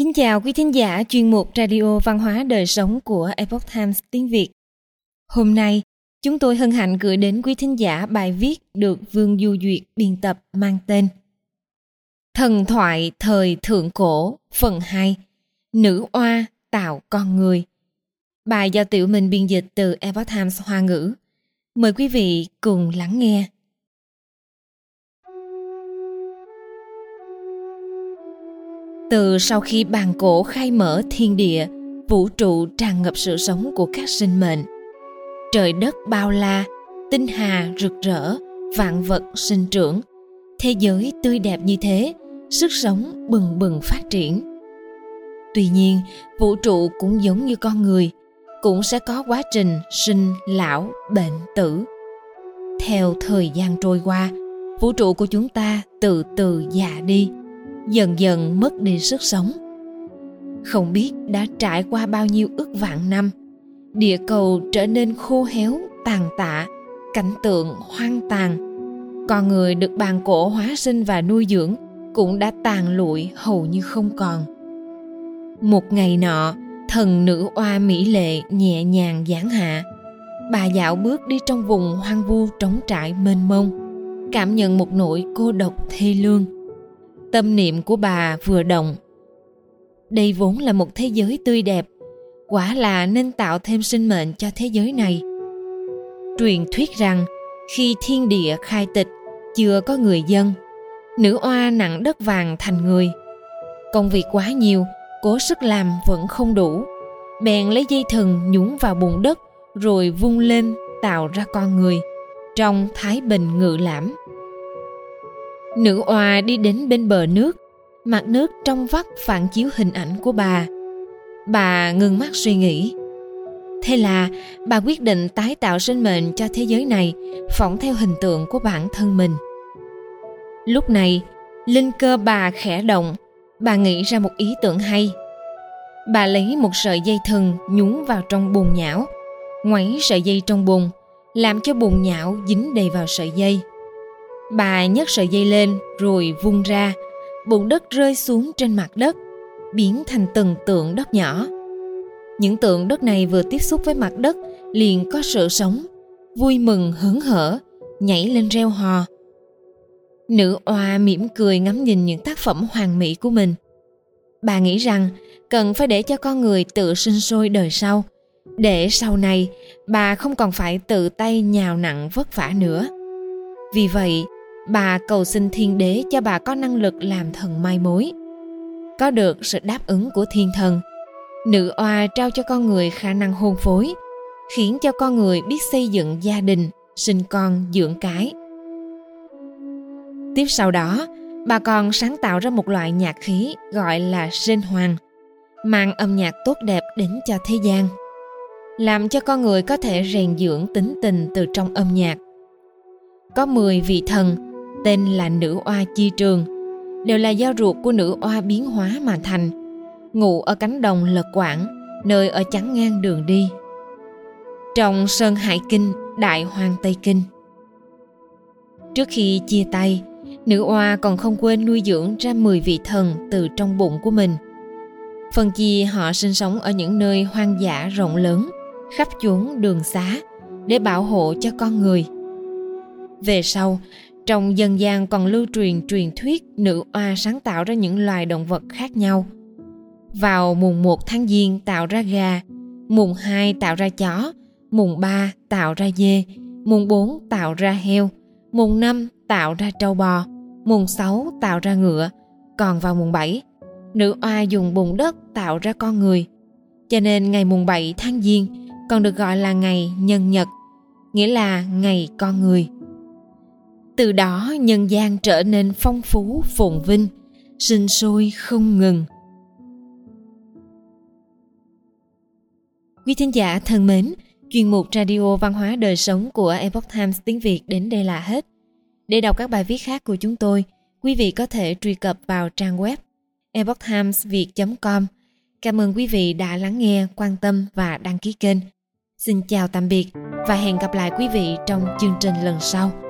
Kính chào quý thính giả chuyên mục Radio Văn hóa Đời Sống của Epoch Times tiếng Việt. Hôm nay, chúng tôi hân hạnh gửi đến quý thính giả bài viết được Vương Du Duyệt biên tập mang tên Thần thoại thời thượng cổ phần 2 Nữ oa tạo con người Bài do Tiểu Minh biên dịch từ Epoch Times Hoa ngữ. Mời quý vị cùng lắng nghe. Từ sau khi bàn cổ khai mở thiên địa, vũ trụ tràn ngập sự sống của các sinh mệnh. Trời đất bao la, tinh hà rực rỡ, vạn vật sinh trưởng. Thế giới tươi đẹp như thế, sức sống bừng bừng phát triển. Tuy nhiên, vũ trụ cũng giống như con người, cũng sẽ có quá trình sinh, lão, bệnh, tử. Theo thời gian trôi qua, vũ trụ của chúng ta từ từ già đi, dần dần mất đi sức sống. Không biết đã trải qua bao nhiêu ước vạn năm, địa cầu trở nên khô héo, tàn tạ, cảnh tượng hoang tàn. Con người được bàn cổ hóa sinh và nuôi dưỡng cũng đã tàn lụi hầu như không còn. Một ngày nọ, thần nữ oa mỹ lệ nhẹ nhàng giáng hạ. Bà dạo bước đi trong vùng hoang vu trống trải mênh mông, cảm nhận một nỗi cô độc thê lương tâm niệm của bà vừa động. Đây vốn là một thế giới tươi đẹp, quả là nên tạo thêm sinh mệnh cho thế giới này. Truyền thuyết rằng, khi thiên địa khai tịch, chưa có người dân, nữ oa nặng đất vàng thành người. Công việc quá nhiều, cố sức làm vẫn không đủ. Bèn lấy dây thừng nhúng vào bùn đất, rồi vung lên, tạo ra con người, trong thái bình ngự lãm. Nữ oa đi đến bên bờ nước, mặt nước trong vắt phản chiếu hình ảnh của bà. Bà ngừng mắt suy nghĩ. Thế là bà quyết định tái tạo sinh mệnh cho thế giới này, phỏng theo hình tượng của bản thân mình. Lúc này, linh cơ bà khẽ động, bà nghĩ ra một ý tưởng hay. Bà lấy một sợi dây thừng nhúng vào trong bùn nhão, ngoáy sợi dây trong bùn, làm cho bùn nhão dính đầy vào sợi dây Bà nhấc sợi dây lên rồi vung ra, bụng đất rơi xuống trên mặt đất, biến thành từng tượng đất nhỏ. Những tượng đất này vừa tiếp xúc với mặt đất liền có sự sống, vui mừng hớn hở, nhảy lên reo hò. Nữ oa mỉm cười ngắm nhìn những tác phẩm hoàn mỹ của mình. Bà nghĩ rằng cần phải để cho con người tự sinh sôi đời sau, để sau này bà không còn phải tự tay nhào nặng vất vả nữa. Vì vậy, bà cầu xin thiên đế cho bà có năng lực làm thần mai mối. Có được sự đáp ứng của thiên thần, nữ oa trao cho con người khả năng hôn phối, khiến cho con người biết xây dựng gia đình, sinh con, dưỡng cái. Tiếp sau đó, bà còn sáng tạo ra một loại nhạc khí gọi là sinh hoàng, mang âm nhạc tốt đẹp đến cho thế gian, làm cho con người có thể rèn dưỡng tính tình từ trong âm nhạc. Có 10 vị thần tên là nữ oa chi trường, đều là do ruột của nữ oa biến hóa mà thành ngụ ở cánh đồng lật quảng, nơi ở chắn ngang đường đi. Trong sơn hải kinh, đại hoàng tây kinh. Trước khi chia tay, nữ oa còn không quên nuôi dưỡng ra 10 vị thần từ trong bụng của mình. Phần chi họ sinh sống ở những nơi hoang dã rộng lớn, khắp chốn đường xá, để bảo hộ cho con người. Về sau trong dân gian còn lưu truyền truyền thuyết nữ oa sáng tạo ra những loài động vật khác nhau. Vào mùng 1 tháng Giêng tạo ra gà, mùng 2 tạo ra chó, mùng 3 tạo ra dê, mùng 4 tạo ra heo, mùng 5 tạo ra trâu bò, mùng 6 tạo ra ngựa, còn vào mùng 7, nữ oa dùng bùn đất tạo ra con người. Cho nên ngày mùng 7 tháng Giêng còn được gọi là ngày nhân nhật, nghĩa là ngày con người từ đó nhân gian trở nên phong phú, phồn vinh, sinh sôi không ngừng. Quý thính giả thân mến, chuyên mục radio văn hóa đời sống của epoch times tiếng việt đến đây là hết. Để đọc các bài viết khác của chúng tôi, quý vị có thể truy cập vào trang web epochtimesviet com. Cảm ơn quý vị đã lắng nghe, quan tâm và đăng ký kênh. Xin chào tạm biệt và hẹn gặp lại quý vị trong chương trình lần sau.